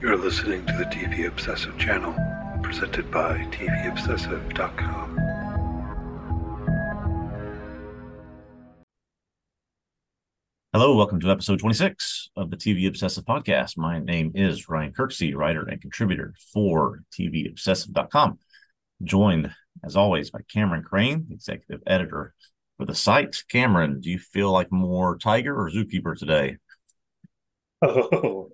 You're listening to the TV Obsessive channel, presented by TVObsessive.com. Hello, welcome to episode 26 of the TV Obsessive podcast. My name is Ryan Kirksey, writer and contributor for TVObsessive.com. Joined, as always, by Cameron Crane, executive editor for the site. Cameron, do you feel like more tiger or zookeeper today? Oh,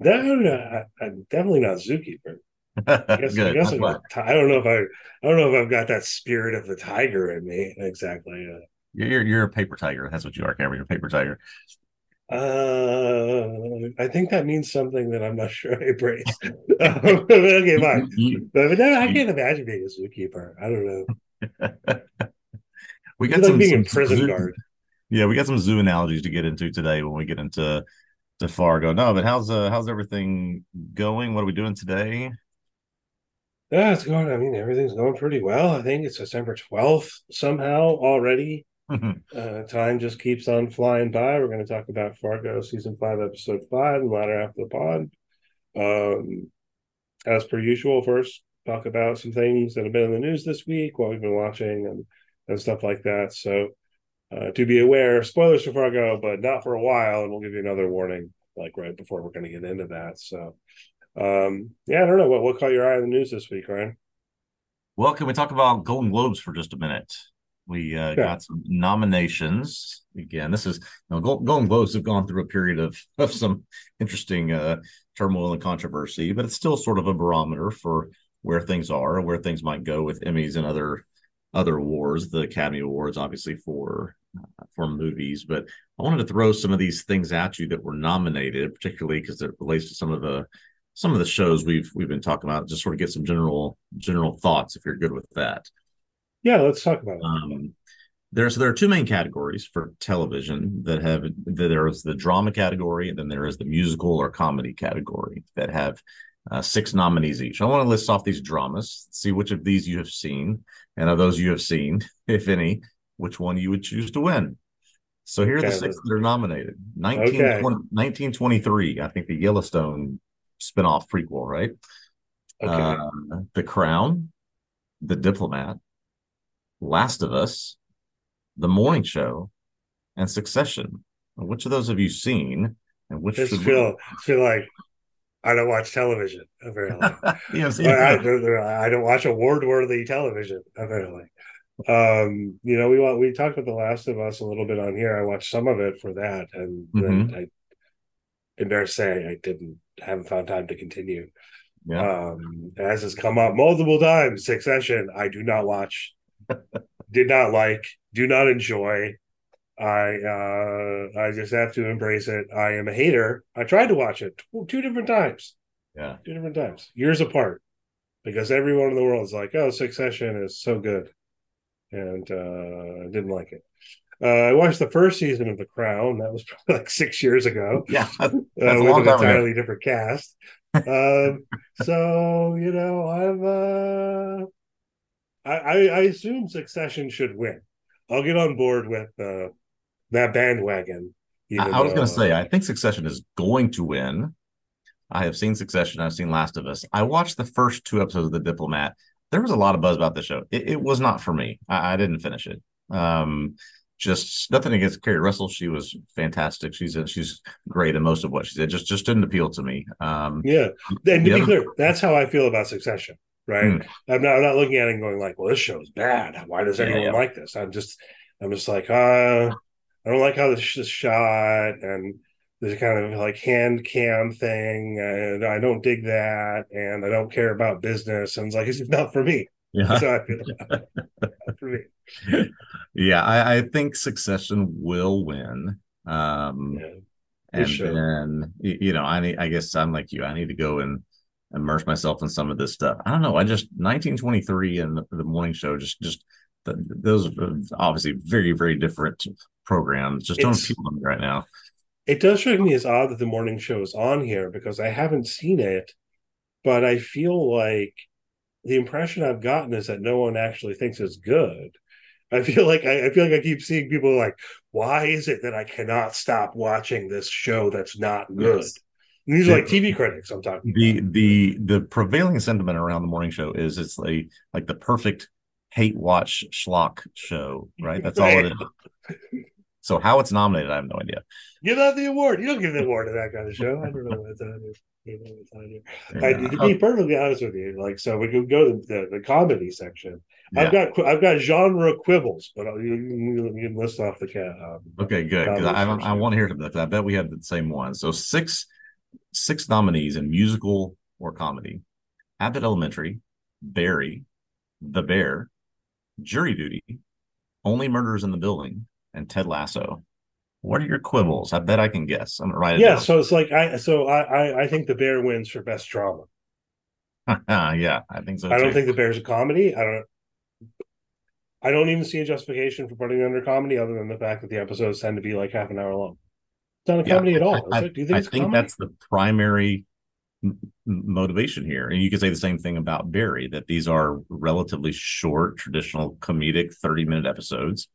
no, I'm definitely not zookeeper. I guess, I, guess I'm not, I don't know if I, I don't know if I've got that spirit of the tiger in me exactly. Uh, you're you're a paper tiger. That's what you are, Cameron. You're a paper tiger. Uh, I think that means something that I'm not sure I embrace. okay, fine. but, no, I can't imagine being a zookeeper. I don't know. we got some, being some, a prison zoo, guard. Yeah, we got some zoo analogies to get into today when we get into to Fargo. No, but how's uh how's everything going? What are we doing today? Yeah, it's going. I mean, everything's going pretty well. I think it's December twelfth somehow already. uh, time just keeps on flying by. We're going to talk about Fargo season five, episode five, and latter half of the pod. Um, as per usual, first talk about some things that have been in the news this week, what we've been watching, and and stuff like that. So uh, to be aware, spoilers for Fargo, but not for a while, and we'll give you another warning like right before we're going to get into that. So, um, yeah, I don't know what what caught your eye in the news this week, Ryan. Well, can we talk about Golden Globes for just a minute? We uh, yeah. got some nominations. Again, this is you know, Golden Globes have gone through a period of of some interesting uh, turmoil and controversy, but it's still sort of a barometer for where things are, where things might go with Emmys and other other awards, the Academy Awards, obviously for uh, for movies. But I wanted to throw some of these things at you that were nominated, particularly because it relates to some of the some of the shows we've we've been talking about. Just sort of get some general general thoughts, if you're good with that. Yeah, let's talk about it. Um, there's there are two main categories for television that have there is the drama category and then there is the musical or comedy category that have uh, six nominees each. I want to list off these dramas, see which of these you have seen, and of those you have seen, if any, which one you would choose to win. So here okay. are the six that are nominated 19, okay. 1923, I think the Yellowstone spinoff prequel, right? Okay. Uh, the Crown, The Diplomat, Last of Us, The Morning Show, and Succession. Which of those have you seen? And which I feel, we... feel like I don't watch television apparently. yes, I, I, don't watch award-worthy television apparently. Um, you know, we want we talked about The Last of Us a little bit on here. I watched some of it for that, and mm-hmm. I embarrassed say I didn't haven't found time to continue. Yeah. Um, as has come up multiple times, Succession, I do not watch, did not like, do not enjoy. I uh I just have to embrace it. I am a hater. I tried to watch it two different times. Yeah. Two different times. Years apart. Because everyone in the world is like, oh, Succession is so good. And uh I didn't like it. Uh, I watched the first season of The Crown. That was probably like six years ago. Yeah, that's, that's uh, with an entirely ago. different cast. um, so you know, I've uh, I, I assume Succession should win. I'll get on board with uh, that bandwagon. I, I was going to say, I think Succession is going to win. I have seen Succession. I've seen Last of Us. I watched the first two episodes of The Diplomat. There was a lot of buzz about the show. It, it was not for me. I, I, didn't finish it. Um, just nothing against Keri Russell. She was fantastic. She's a, she's great in most of what she did. Just just didn't appeal to me. Um, yeah, and to be other... clear, that's how I feel about Succession. Right? Mm. I'm not I'm not looking at it and going like, well, this show is bad. Why does anyone yeah, yeah. like this? I'm just I'm just like, uh, I don't like how this is shot and there's kind of like hand cam thing and I don't dig that and I don't care about business and it's like it's not for me. Yeah. So I for me. Yeah, I, I, think Succession will win. Um yeah, and sure. then you know, I need I guess I'm like you, I need to go and immerse myself in some of this stuff. I don't know. I just 1923 and the, the morning show just just those are obviously very very different programs. Just don't to me right now. It does strike me as odd that the morning show is on here because I haven't seen it, but I feel like the impression I've gotten is that no one actually thinks it's good. I feel like I, I, feel like I keep seeing people like, why is it that I cannot stop watching this show that's not good? Yes. These are like TV critics. I'm talking. The about. the the prevailing sentiment around the morning show is it's like like the perfect hate watch schlock show, right? That's all it is. So how it's nominated, I have no idea. Give out the award. You don't give the award to that kind of show. I don't know what it's on here. I, to be perfectly honest with you, like so, we could go to the, the comedy section. Yeah. I've got I've got genre quibbles, but you, you, you can list off the cat. Um, okay, good. I, I want to hear them. I bet we have the same one. So six six nominees in musical or comedy: Abbott Elementary, Barry, The Bear, Jury Duty, Only Murders in the Building, and Ted Lasso. What are your quibbles? I bet I can guess. I'm gonna write it. Yeah, down. so it's like I so I, I I think The Bear wins for best drama. yeah, I think so. I don't think The Bear's a comedy. I don't. I don't even see a justification for putting it under comedy other than the fact that the episodes tend to be like half an hour long. It's not a comedy yeah, at all. I, Do you think I think that's the primary motivation here. And you could say the same thing about Barry that these are relatively short, traditional comedic 30 minute episodes.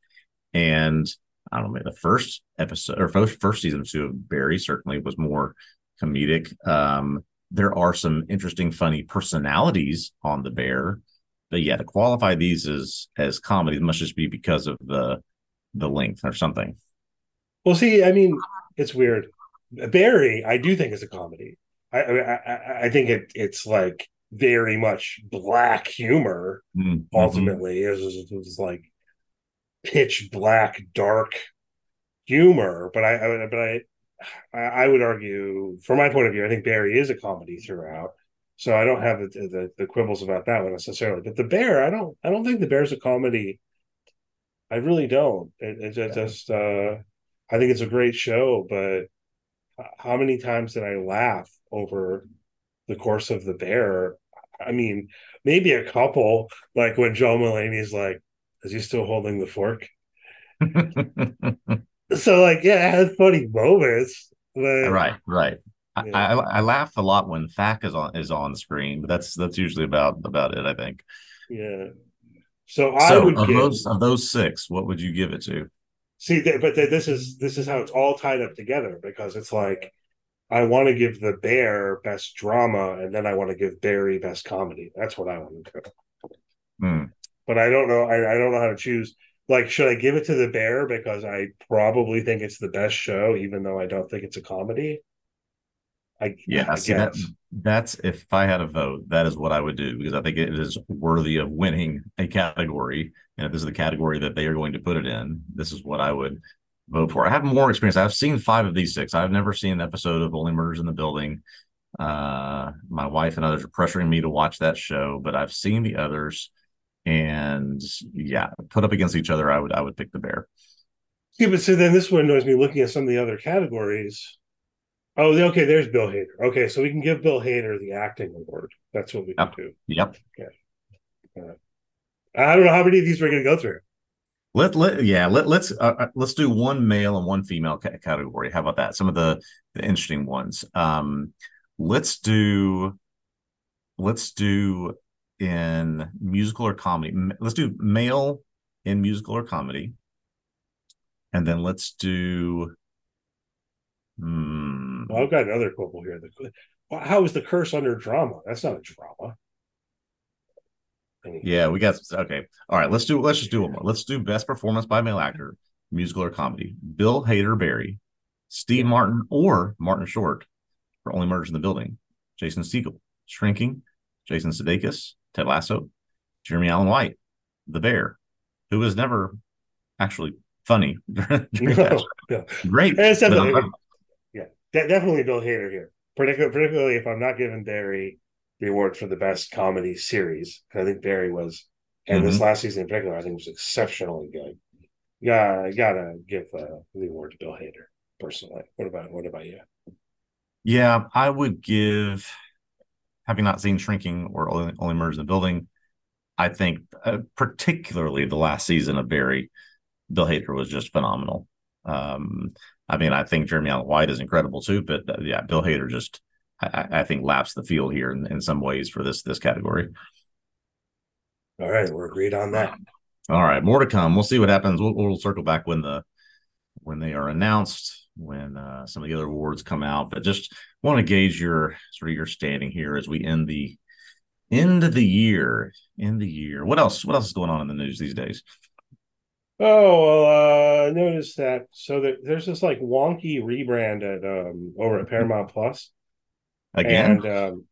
And I don't know, the first episode or first, first season two of Barry certainly was more comedic. Um, there are some interesting, funny personalities on the bear, but yeah, to qualify these as as comedy must just be because of the the length or something. Well, see, I mean, it's weird. Barry, I do think is a comedy. I I, I think it it's like very much black humor. Mm-hmm. Ultimately, it was, it was like pitch black, dark humor. But I, I but I I would argue, from my point of view, I think Barry is a comedy throughout. So I don't have the, the, the quibbles about that one necessarily. But the Bear, I don't I don't think the Bear's a comedy. I really don't. It, it just uh, I think it's a great show, but how many times did I laugh over the course of the Bear? I mean, maybe a couple, like when Joe Mulaney's like, "Is he still holding the fork?" so, like, yeah, it has funny moments. But, right, right. Yeah. I, I, I laugh a lot when Fak is on is on screen, but that's that's usually about about it. I think. Yeah. So I so would of give, those of those six, what would you give it to? See, but this is this is how it's all tied up together because it's like I want to give the Bear best drama, and then I want to give Barry best comedy. That's what I want to do. Hmm. But I don't know. I, I don't know how to choose. Like, should I give it to the Bear because I probably think it's the best show, even though I don't think it's a comedy? I yeah, I see that that's if I had a vote, that is what I would do because I think it is worthy of winning a category. And if this is the category that they are going to put it in, this is what I would vote for. I have more experience. I've seen five of these six. I've never seen an episode of Only Murders in the Building. Uh, my wife and others are pressuring me to watch that show, but I've seen the others, and yeah, put up against each other, I would I would pick the bear. Yeah, but so then this one annoys me looking at some of the other categories Oh, okay. There's Bill Hader. Okay, so we can give Bill Hader the acting award. That's what we yep. can do. Yep. Okay. Uh, I don't know how many of these we're going to go through. Let let yeah let let's uh, uh, let's do one male and one female ca- category. How about that? Some of the the interesting ones. Um, let's do let's do in musical or comedy. Let's do male in musical or comedy, and then let's do Hmm. Well, I've got another quibble here. How is the curse under drama? That's not a drama. Yeah, we got okay. All right, let's do let's just do one more. Let's do best performance by male actor, musical or comedy. Bill Hader Barry, Steve Martin or Martin Short for Only Murders in the Building, Jason Segel, Shrinking, Jason Sudeikis, Ted Lasso, Jeremy Allen White, The Bear, who was never actually funny during no, that. No. Great. And it's definitely, de- definitely Bill Hader here, particularly particularly if I'm not giving Barry the award for the best comedy series. I think Barry was, and mm-hmm. this last season in particular, I think was exceptionally good. Yeah, I gotta give uh, the award to Bill Hader personally. What about what about you? Yeah, I would give, having not seen Shrinking or Only, only Murders in the Building, I think uh, particularly the last season of Barry, Bill Hader was just phenomenal. Um, I mean, I think Jeremy Allen White is incredible too, but uh, yeah, Bill Hader just I, I, think laps the field here in, in some ways for this this category. All right, we're agreed on that. All right, more to come. We'll see what happens. We'll, we'll circle back when the when they are announced. when uh, some of the other awards come out. But just want to gauge your sort of your standing here as we end the end of the year. End the year. What else? What else is going on in the news these days? Oh well, uh, I noticed that. So that there's this like wonky rebrand at um over at Paramount Plus. Again, and um,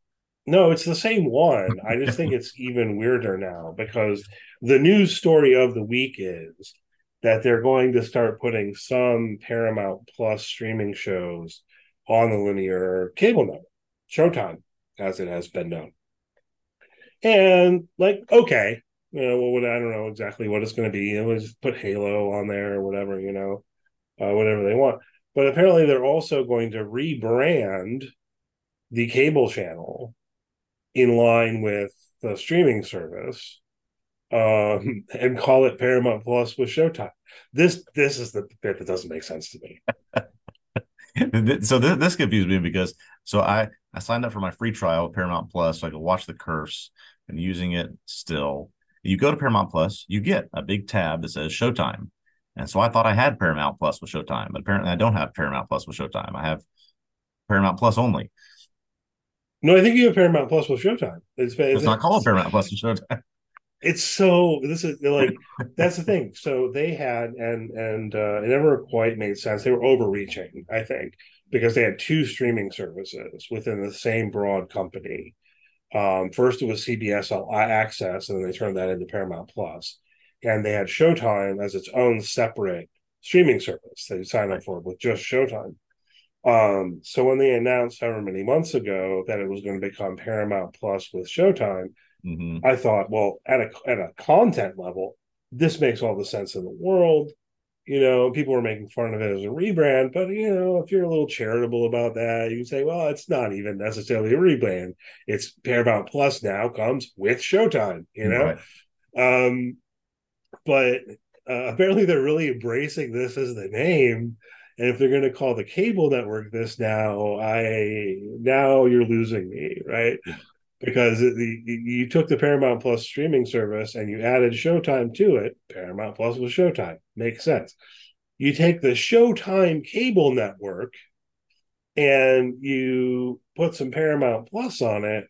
no, it's the same one. I just think it's even weirder now because the news story of the week is that they're going to start putting some Paramount Plus streaming shows on the linear cable network, Showtime, as it has been known. And like, okay, you know, what would I don't know exactly what it's going to be. It was put Halo on there or whatever, you know, uh, whatever they want. But apparently, they're also going to rebrand the cable channel in line with the streaming service um, and call it Paramount Plus with Showtime. This this is the bit that doesn't make sense to me. so this, this confused me because so I I signed up for my free trial Paramount Plus so I could watch The Curse and using it still. You go to Paramount Plus, you get a big tab that says Showtime. And so I thought I had Paramount Plus with Showtime, but apparently I don't have Paramount Plus with Showtime. I have Paramount Plus only. No, I think you have Paramount Plus with Showtime. It's, it's, it's not called Paramount Plus with Showtime it's so this is like that's the thing so they had and and uh, it never quite made sense they were overreaching i think because they had two streaming services within the same broad company um, first it was cbs all access and then they turned that into paramount plus and they had showtime as its own separate streaming service that you sign up for with just showtime um, so when they announced however many months ago that it was going to become paramount plus with showtime Mm-hmm. I thought, well, at a at a content level, this makes all the sense in the world. You know, people were making fun of it as a rebrand, but you know, if you're a little charitable about that, you can say, well, it's not even necessarily a rebrand. It's Paramount Plus now comes with Showtime. You know, right. um, but uh, apparently they're really embracing this as the name. And if they're going to call the cable network this now, I now you're losing me, right? Because the you took the Paramount Plus streaming service and you added Showtime to it. Paramount Plus was Showtime. Makes sense. You take the Showtime cable network and you put some Paramount Plus on it.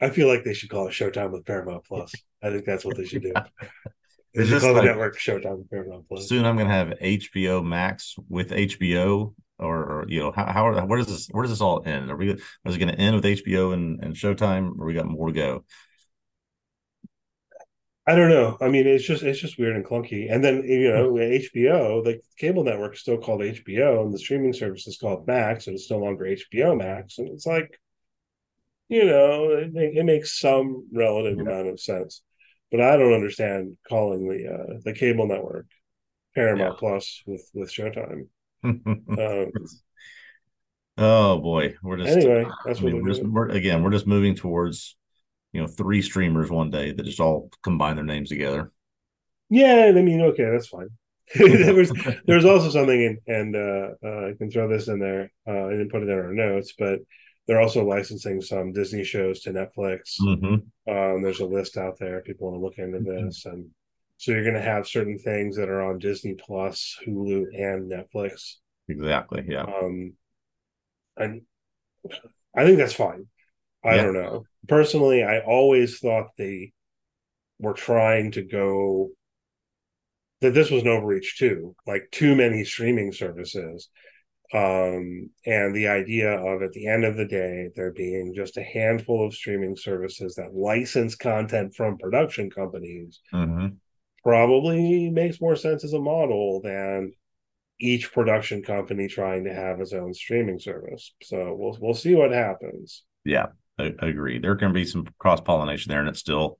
I feel like they should call it Showtime with Paramount Plus. I think that's what they should do. They should call like, the network Showtime with Paramount Plus. Soon I'm going to have HBO Max with HBO or, or you know how, how where does this where does this all end? Are we is it going to end with HBO and, and Showtime, or we got more to go? I don't know. I mean, it's just it's just weird and clunky. And then you know, HBO, the cable network is still called HBO, and the streaming service is called Max, and it's no longer HBO Max. And it's like, you know, it, it makes some relative yeah. amount of sense, but I don't understand calling the uh, the cable network Paramount yeah. Plus with with Showtime um, oh boy, we're just anyway. That's I mean, what we're just, we're, again. We're just moving towards you know three streamers one day that just all combine their names together. Yeah, I mean, okay, that's fine. there was there's also something, in, and uh, uh, I can throw this in there. Uh, I didn't put it in our notes, but they're also licensing some Disney shows to Netflix. Mm-hmm. Um, there's a list out there. People want to look into mm-hmm. this, and so you're going to have certain things that are on Disney Plus, Hulu, and Netflix. Exactly. Yeah. Um, and I think that's fine. I yeah. don't know. Personally, I always thought they were trying to go that this was an overreach too, like too many streaming services. Um, and the idea of at the end of the day, there being just a handful of streaming services that license content from production companies mm-hmm probably makes more sense as a model than each production company trying to have its own streaming service. So we'll we'll see what happens. Yeah, I, I agree. There can be some cross pollination there, and it's still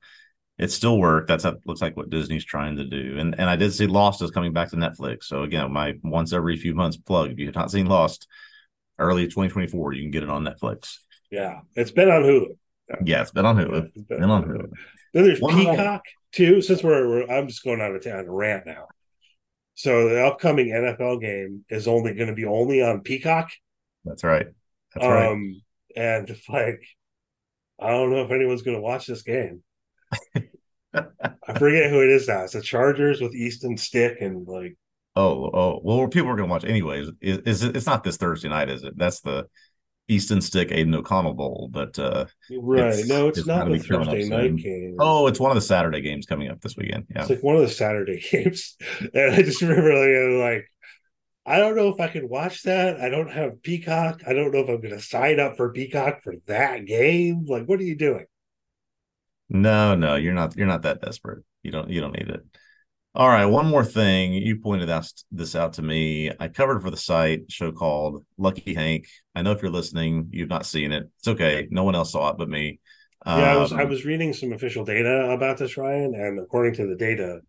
it still worked. That's a, looks like what Disney's trying to do. And and I did see Lost is coming back to Netflix. So again, my once every few months plug. If you have not seen Lost, early 2024, you can get it on Netflix. Yeah, it's been on Hulu. Yeah, it's been on Hulu. Yeah, it's been, been on Hulu. Hulu. Then there's One Peacock too. Since we're, we're, I'm just going out of town to rant now. So the upcoming NFL game is only going to be only on Peacock. That's right. That's um, right. And like, I don't know if anyone's going to watch this game. I forget who it is now. It's the Chargers with Easton Stick and like. Oh, oh, well, people are going to watch anyways. Is, is it, it's not this Thursday night, is it? That's the Easton Stick Aidan O'Connell Bowl, but uh right. It's, no, it's, it's not the Thursday night game. Oh, it's one of the Saturday games coming up this weekend. Yeah, it's like one of the Saturday games, and I just remember like, like I don't know if I can watch that. I don't have Peacock. I don't know if I'm going to sign up for Peacock for that game. Like, what are you doing? No, no, you're not. You're not that desperate. You don't. You don't need it. All right, one more thing. You pointed out this out to me. I covered for the site show called Lucky Hank. I know if you're listening, you've not seen it. It's okay. No one else saw it but me. Yeah, um, I was I um, was reading some official data about this, Ryan, and according to the data,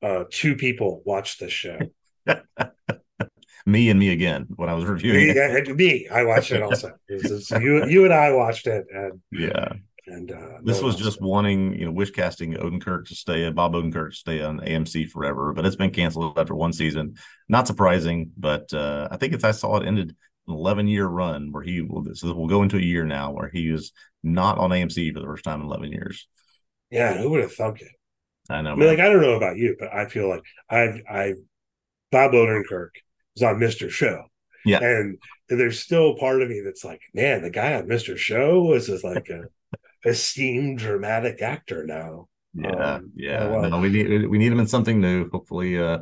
uh, two people watched this show. me and me again when I was reviewing me, it. Me, I watched it also. It you, you and I watched it, and yeah, and uh, this no was just wanting, you know, wish casting Odenkirk to stay, Bob Odenkirk to stay on AMC forever, but it's been canceled after one season. Not surprising, but uh, I think it's I saw it ended an 11 year run where he will. So we'll go into a year now where he is not on AMC for the first time in 11 years. Yeah, who would have thunk it? I know. I mean, like I don't know about you, but I feel like I've I, Bob Odenkirk was on Mr. Show. Yeah, and there's still part of me that's like, man, the guy on Mr. Show was just like a esteemed dramatic actor now. Yeah, um, yeah. Well, no, we need we need him in something new. Hopefully, uh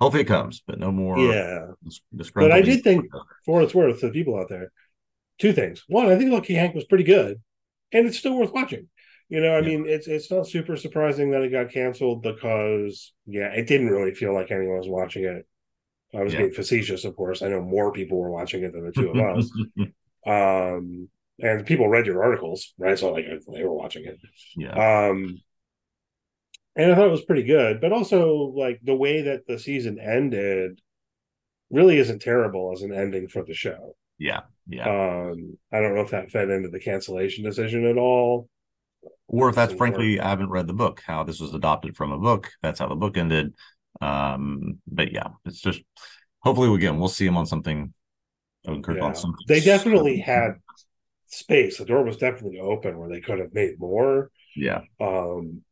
hopefully it comes, but no more. Yeah. But I did think, for it's worth, the people out there, two things. One, I think Lucky Hank was pretty good, and it's still worth watching. You know, I yeah. mean, it's it's not super surprising that it got canceled because, yeah, it didn't really feel like anyone was watching it. I was yeah. being facetious, of course. I know more people were watching it than the two of us. um, and people read your articles, right? So like they were watching it. Yeah. Um, and I thought it was pretty good, but also like the way that the season ended really isn't terrible as an ending for the show. Yeah. Yeah. Um, I don't know if that fed into the cancellation decision at all. Or if that's frankly, I haven't read the book, how this was adopted from a book. That's how the book ended. Um, but yeah, it's just hopefully we again we'll see him on something. Yeah. On something they definitely had space. The door was definitely open where they could have made more. Yeah. Um,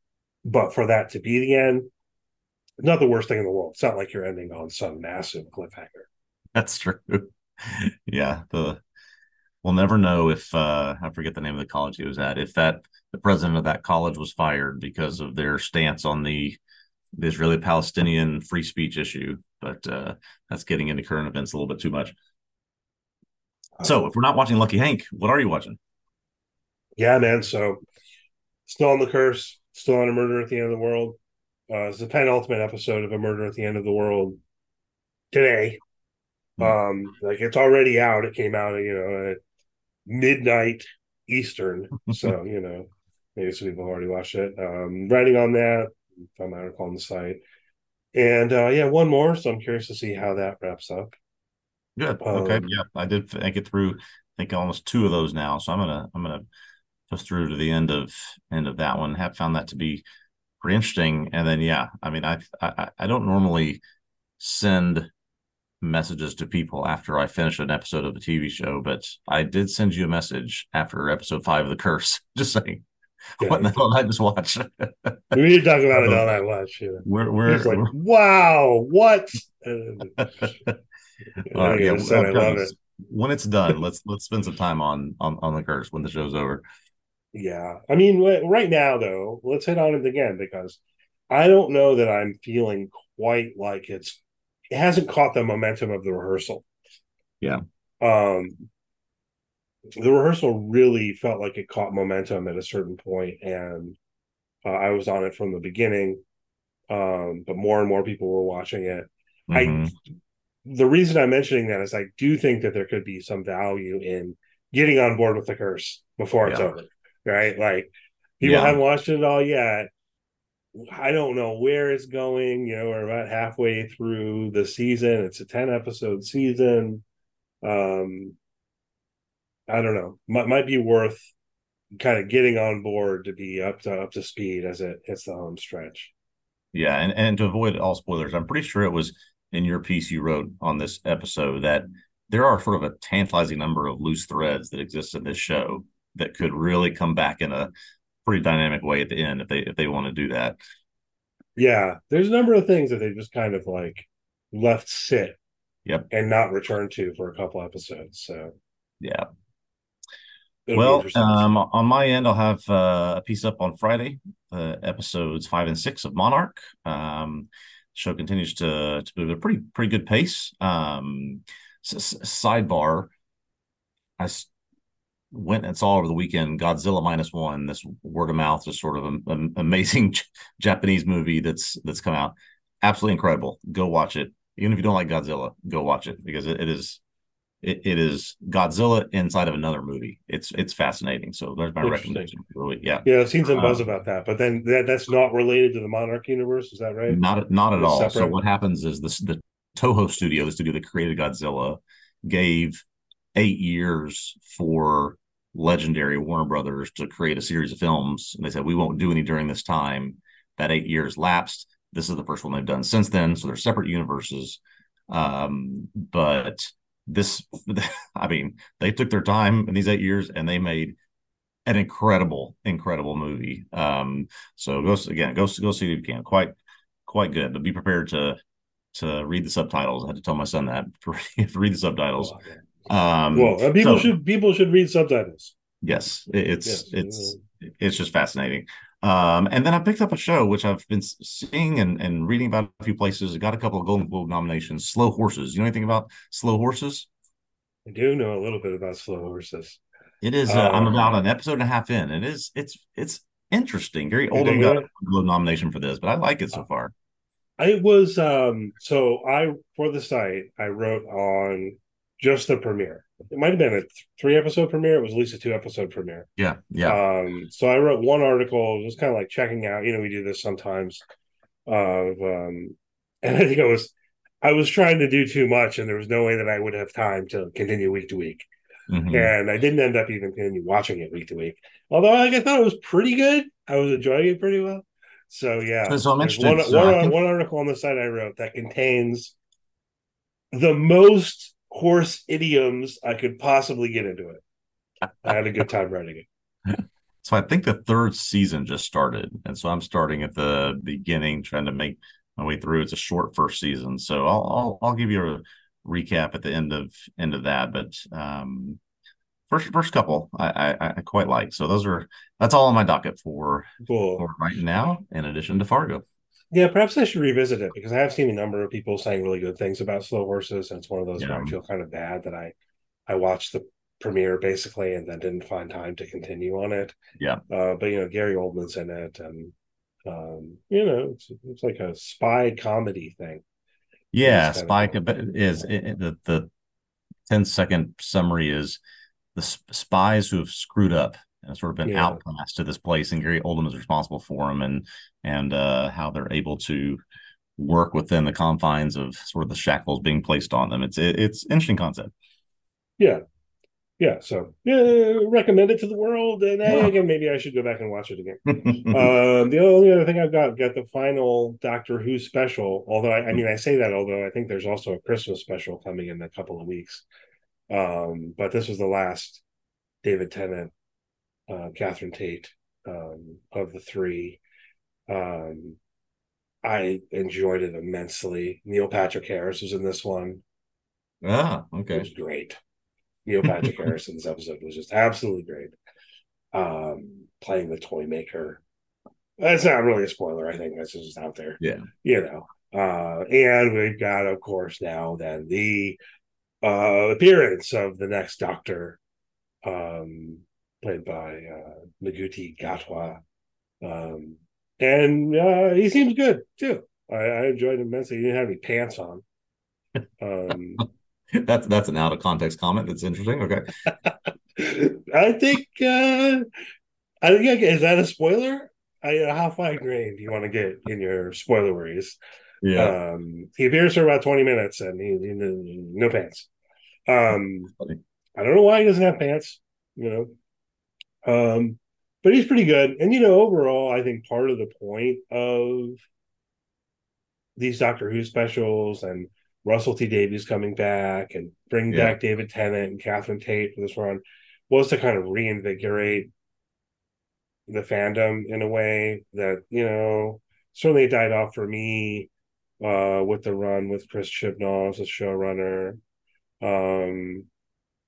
but for that to be the end, not the worst thing in the world. It's not like you're ending on some massive cliffhanger. That's true. yeah. The we'll never know if uh I forget the name of the college he was at, if that the president of that college was fired because of their stance on the the Israeli Palestinian free speech issue. But uh that's getting into current events a little bit too much. So if we're not watching Lucky Hank, what are you watching? Yeah, man. So still on the curse, still on a murder at the end of the world. Uh, it's the penultimate episode of a murder at the end of the world today. Mm-hmm. Um, like it's already out. It came out, you know, at midnight Eastern. so, you know, maybe some people already watched it. Um, writing on that, found my article on the site. And uh, yeah, one more. So I'm curious to see how that wraps up. Good. Okay. Um, yeah, I did think it through. I think almost two of those now. So I'm gonna I'm gonna push through to the end of end of that one. Have found that to be pretty interesting. And then yeah, I mean I I, I don't normally send messages to people after I finish an episode of the TV show, but I did send you a message after episode five of The Curse, just saying. Yeah, what the hell did I just watch? we need to talk about it all that much. Yeah. We're, we're, like, we're, wow, what? All right, yeah, I love it. When it's done, let's let's spend some time on on on the curse when the show's over. Yeah, I mean, right now though, let's hit on it again because I don't know that I'm feeling quite like it's it hasn't caught the momentum of the rehearsal. Yeah. Um the rehearsal really felt like it caught momentum at a certain point and uh, I was on it from the beginning. Um, but more and more people were watching it. Mm-hmm. I the reason I'm mentioning that is I do think that there could be some value in getting on board with the curse before it's yeah. over, right? Like people yeah. haven't watched it all yet. I don't know where it's going. You know, we're about halfway through the season. It's a 10 episode season. Um, I don't know. Might, might be worth kind of getting on board to be up to up to speed as it hits the home stretch. Yeah, and, and to avoid all spoilers, I'm pretty sure it was in your piece you wrote on this episode that there are sort of a tantalizing number of loose threads that exist in this show that could really come back in a pretty dynamic way at the end if they if they want to do that. Yeah, there's a number of things that they just kind of like left sit. Yep. And not returned to for a couple episodes. So yeah. It'll well, um, on my end, I'll have uh, a piece up on Friday, uh, episodes five and six of Monarch. Um, show continues to to move at a pretty pretty good pace. Um, s- sidebar, I went and saw over the weekend Godzilla minus one. This word of mouth, just sort of an amazing Japanese movie that's that's come out. Absolutely incredible. Go watch it. Even if you don't like Godzilla, go watch it because it, it is it, it is Godzilla inside of another movie. It's it's fascinating. So there's my recommendation. Really, yeah, yeah. I've seen some buzz um, about that, but then that, that's not related to the Monarch universe. Is that right? Not not at it's all. Separate? So what happens is this the Toho studio, the studio that created Godzilla, gave eight years for legendary Warner Brothers to create a series of films. And they said, we won't do any during this time. That eight years lapsed. This is the first one they've done since then. So they're separate universes. Um, but this, I mean, they took their time in these eight years and they made an incredible, incredible movie. Um, so go again, go go see it if you can. Quite, quite good. But be prepared to to read the subtitles. I had to tell my son that to read the subtitles. Oh, um, well, people so, should people should read subtitles. Yes, it's yes. it's it's just fascinating. Um, and then I picked up a show which I've been seeing and, and reading about a few places. It got a couple of Golden Globe nominations. Slow Horses. You know anything about Slow Horses? I do know a little bit about Slow Horses. It is. Uh, I'm um, about an episode and a half in. It is. It's it's interesting. Gary Oldman got a Globe nomination for this, but I like it so far. It was um so I for the site I wrote on just the premiere. It might have been a three episode premiere. It was at least a two episode premiere. Yeah, yeah. Um, so I wrote one article, It was kind of like checking out. You know, we do this sometimes. Of um, and I think I was, I was trying to do too much, and there was no way that I would have time to continue week to week. Mm-hmm. And I didn't end up even continuing watching it week to week. Although like, I thought it was pretty good. I was enjoying it pretty well. So yeah. So I'm interested. One, so one, think... one article on the site I wrote that contains the most horse idioms I could possibly get into it. I had a good time writing it. So I think the third season just started, and so I'm starting at the beginning, trying to make my way through. It's a short first season, so I'll I'll, I'll give you a recap at the end of end of that. But um, first first couple I, I, I quite like. So those are that's all on my docket for, cool. for right now. In addition to Fargo. Yeah, perhaps I should revisit it because I have seen a number of people saying really good things about Slow Horses, and it's one of those yeah. where I feel kind of bad that I I watched the premiere basically and then didn't find time to continue on it. Yeah, uh, but you know Gary Oldman's in it, and um, you know it's it's like a spy comedy thing. Yeah, spy of, is it, the the 10 second summary is the spies who have screwed up and sort of been yeah. outcast to this place, and Gary Oldman is responsible for them, and and uh, how they're able to work within the confines of sort of the shackles being placed on them. It's it, it's interesting concept. Yeah, yeah. So yeah, recommend it to the world, and yeah. again, maybe I should go back and watch it again. um, the only other thing I've got got the final Doctor Who special. Although I, I mean, I say that, although I think there's also a Christmas special coming in a couple of weeks. Um, but this was the last David Tennant uh, Catherine Tate um, of the three. Um, I enjoyed it immensely. Neil Patrick Harris was in this one. Ah, okay. It was great. Neil Patrick Harris in this episode was just absolutely great. Um, playing the toy maker. That's not really a spoiler. I think that's just out there. Yeah. You know. Uh, and we've got, of course, now then the uh, appearance of the next Doctor, um, played by uh, Gatwa. Um, and uh, he seems good too. I, I enjoyed him immensely. He didn't have any pants on. Um, that's that's an out of context comment. That's interesting. Okay. I think uh, I think is that a spoiler? I, uh, how fine grained do you want to get in your spoiler worries? Yeah. Um, he appears for about twenty minutes and he, he no pants. Um, I don't know why he doesn't have pants. You know, um, but he's pretty good. And you know, overall, I think part of the point of these Doctor Who specials and Russell T Davies coming back and bring yeah. back David Tennant and Catherine Tate for this run was to kind of reinvigorate the fandom in a way that you know certainly died off for me uh, with the run with Chris Chibnall as a showrunner. Um,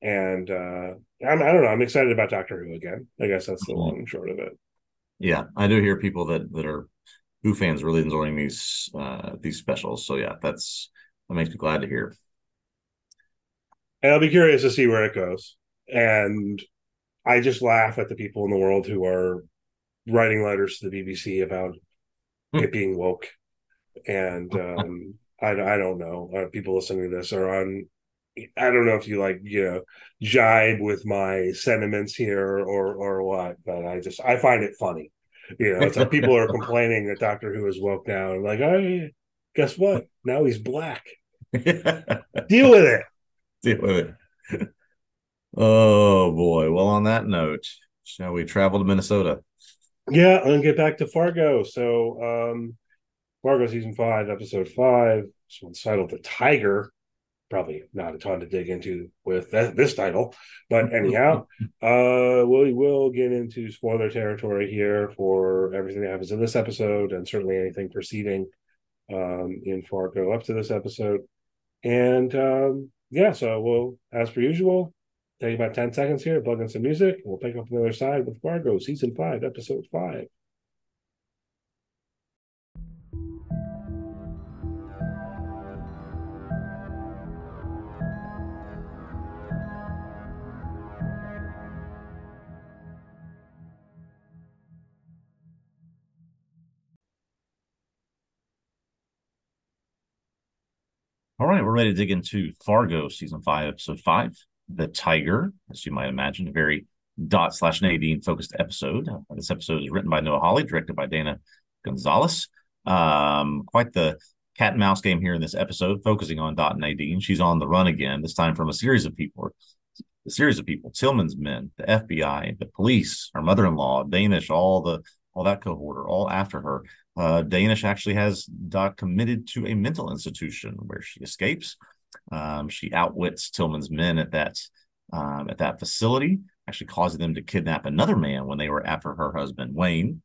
and uh, I'm, I don't know. I'm excited about Doctor Who again. I guess that's the long and short of it. Yeah, I do hear people that that are Who fans really enjoying these uh, these specials. So yeah, that's that makes me glad to hear. And I'll be curious to see where it goes. And I just laugh at the people in the world who are writing letters to the BBC about hmm. it being woke. And um, I, I don't know. Uh, people listening to this are on I don't know if you like, you know, jibe with my sentiments here or or what, but I just I find it funny. You know, it's like people are complaining that Doctor Who is woke now. I'm like, oh, guess what? Now he's black. Deal with it. Deal with it. Oh boy. Well, on that note, shall we travel to Minnesota? Yeah, and get back to Fargo. So, um, Fargo season five, episode five. This one's titled "The Tiger." Probably not a ton to dig into with that, this title, but anyhow, uh, we will get into spoiler territory here for everything that happens in this episode, and certainly anything preceding um, in Fargo up to this episode. And um, yeah, so we'll, as per usual, take about ten seconds here, plug in some music, and we'll pick up on the other side with Fargo season five, episode five. All right, we're ready to dig into Fargo season five, episode five, The Tiger, as you might imagine, a very dot slash Nadine focused episode. This episode is written by Noah Hawley, directed by Dana Gonzalez. Um, quite the cat and mouse game here in this episode, focusing on Dot Nadine. She's on the run again, this time from a series of people. A series of people, Tillman's men, the FBI, the police, her mother-in-law, Danish, all the all that cohort are all after her. Uh, Danish actually has Dot committed to a mental institution where she escapes. Um, she outwits Tillman's men at that um, at that facility, actually causing them to kidnap another man when they were after her husband Wayne.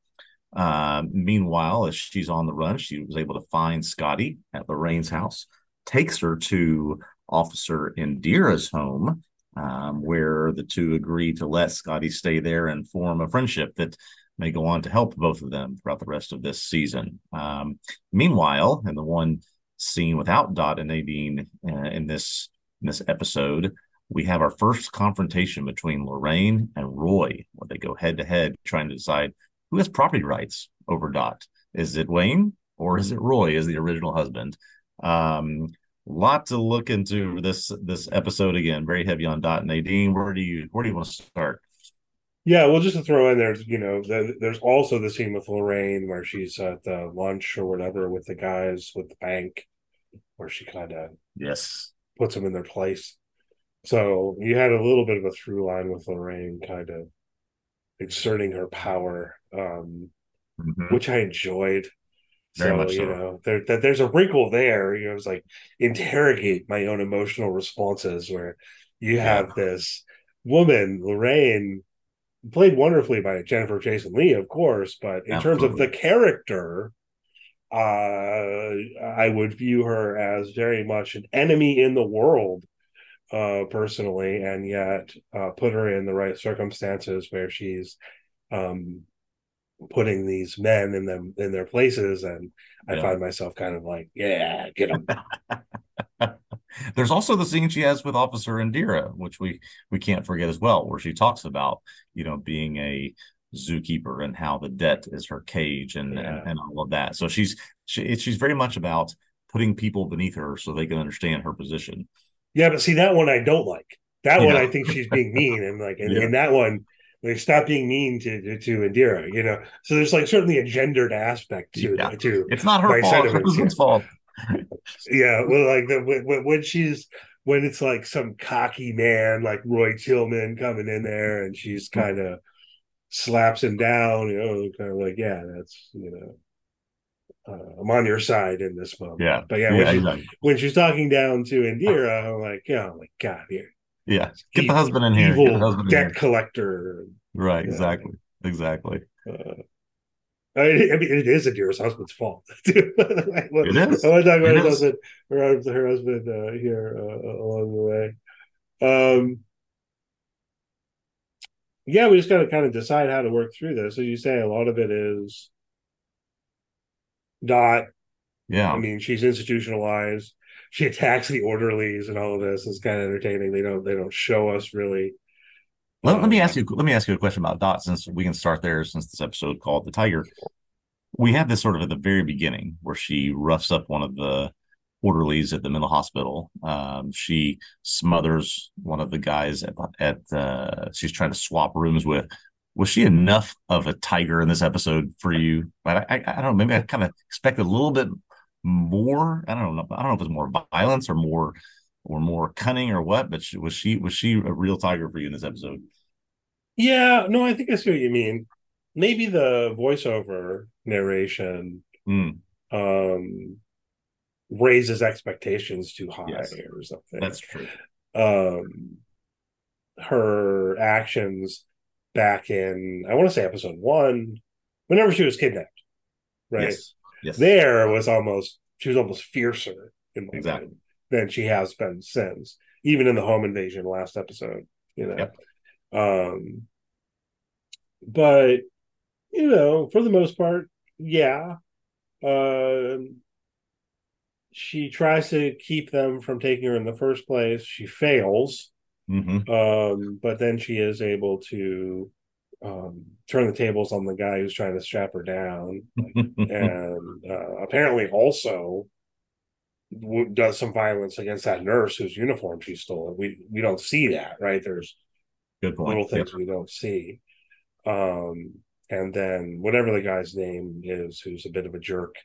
Uh, meanwhile, as she's on the run, she was able to find Scotty at Lorraine's house, takes her to Officer Indira's home, um, where the two agree to let Scotty stay there and form a friendship that may go on to help both of them throughout the rest of this season. Um, meanwhile, in the one scene without Dot and Nadine uh, in this in this episode, we have our first confrontation between Lorraine and Roy, where they go head to head trying to decide who has property rights over Dot. Is it Wayne or is it Roy as the original husband? Um, lot to look into this this episode again. Very heavy on Dot and Nadine. Where do you where do you want to start? Yeah, well, just to throw in there, you know, the, there's also the scene with Lorraine where she's at the lunch or whatever with the guys with the bank, where she kind of yes puts them in their place. So you had a little bit of a through line with Lorraine, kind of exerting her power, um, mm-hmm. which I enjoyed. Very so, you know, there that there's a wrinkle there. You know, it's like interrogate my own emotional responses where you yeah. have this woman, Lorraine, played wonderfully by Jennifer Jason Lee, of course, but in Absolutely. terms of the character, uh, I would view her as very much an enemy in the world, uh, personally, and yet uh, put her in the right circumstances where she's um, putting these men in them in their places, and I find myself kind of like, yeah, get them. There's also the scene she has with Officer Indira, which we we can't forget as well, where she talks about you know being a zookeeper and how the debt is her cage and yeah. and, and, all of that. So she's she, she's very much about putting people beneath her so they can understand her position. Yeah, but see that one I don't like. That yeah. one I think she's being mean and like and, yeah. and that one like stop being mean to, to, to Indira, you know. So there's like certainly a gendered aspect to yeah. to it's not her fault. It's her fault yeah, well, like the, when, when she's when it's like some cocky man like Roy Tillman coming in there, and she's hmm. kind of slaps him down, you know, kind of like, yeah, that's you know. Uh, I'm on your side in this moment. Yeah, but yeah, when, yeah, she's, exactly. when she's talking down to Indira, I'm like, yeah, oh my god, here. Yeah, get the husband in here. Evil husband debt collector. Right, exactly, exactly. Uh, I mean, it is a dearest husband's fault. Too, it is. I want to talk about her husband, her, her husband uh, here uh, along the way. Um, yeah, we just got to kind of decide how to work through this. As you say, a lot of it is Dot. Yeah, I mean, she's institutionalized. She attacks the orderlies, and all of this is kind of entertaining. They don't they don't show us really let, let, me ask you. Let me ask you a question about Dot, since we can start there. Since this episode called "The Tiger," we have this sort of at the very beginning where she roughs up one of the orderlies at the mental hospital. Um, she smothers one of the guys at at. Uh, she's trying to swap rooms with. Was she enough of a tiger in this episode for you? But I, I, I don't know. Maybe I kind of expected a little bit more. I don't know. I don't know if it's more violence or more or more cunning or what, but she, was she was she a real tiger for you in this episode? Yeah, no, I think I see what you mean. Maybe the voiceover narration mm. um raises expectations too high yes. or something. That's true. Um her actions back in I want to say episode one, whenever she was kidnapped. Right. Yes. yes. There was almost she was almost fiercer in my exactly. Mind than she has been since, even in the home invasion last episode, you know. Yep. Um, but you know, for the most part, yeah. Uh, she tries to keep them from taking her in the first place. She fails, mm-hmm. um, but then she is able to um, turn the tables on the guy who's trying to strap her down, and uh, apparently also does some violence against that nurse whose uniform she stole. We we don't see that, right? There's Good point. little things yep. we don't see. Um, and then whatever the guy's name is, who's a bit of a jerk,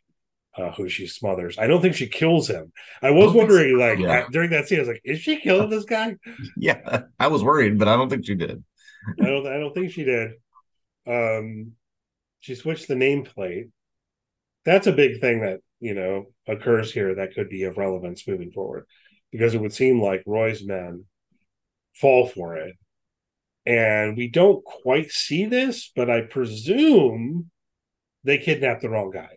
uh, who she smothers. I don't think she kills him. I was wondering, like yeah. at, during that scene, I was like, "Is she killing this guy?" yeah, I was worried, but I don't think she did. I don't. I don't think she did. Um, she switched the nameplate. That's a big thing that you know occurs here that could be of relevance moving forward. Because it would seem like roy's men fall for it. And we don't quite see this but i presume they kidnapped the wrong guy.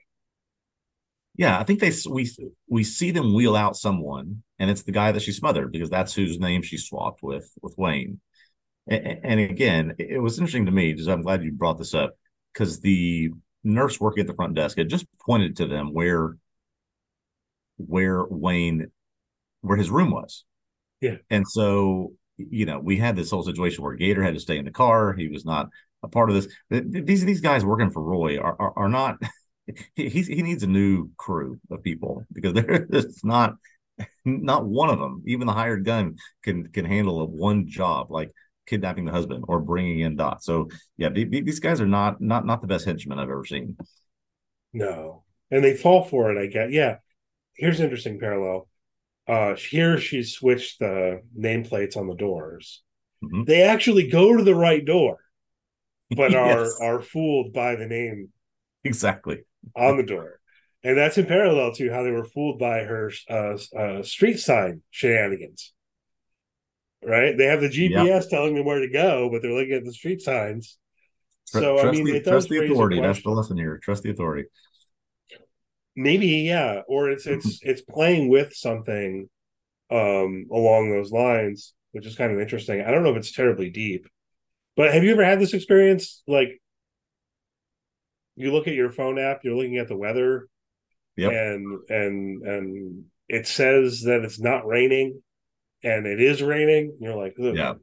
Yeah i think they we we see them wheel out someone and it's the guy that she smothered because that's whose name she swapped with with wayne. And, and again it was interesting to me because i'm glad you brought this up because the nurse working at the front desk had just pointed to them where where Wayne where his room was. Yeah. And so, you know, we had this whole situation where Gator had to stay in the car. He was not a part of this. These these guys working for Roy are are, are not he he needs a new crew of people because there's not not one of them, even the hired gun can can handle a one job. Like kidnapping the husband or bringing in Dot. So yeah, these guys are not not not the best henchmen I've ever seen. No, and they fall for it. I get. Yeah, here's an interesting parallel. Uh, here she switched the nameplates on the doors. Mm-hmm. They actually go to the right door, but yes. are are fooled by the name exactly on the door. And that's in parallel to how they were fooled by her uh, uh, street sign shenanigans right? They have the GPS yep. telling them where to go, but they're looking at the street signs. So trust I mean, the, trust the authority. That's the lesson here. Trust the authority. Maybe yeah, or it's it's it's playing with something um along those lines, which is kind of interesting. I don't know if it's terribly deep, but have you ever had this experience? Like, you look at your phone app, you're looking at the weather, yep. and and and it says that it's not raining, and it is raining, you're like, yeah,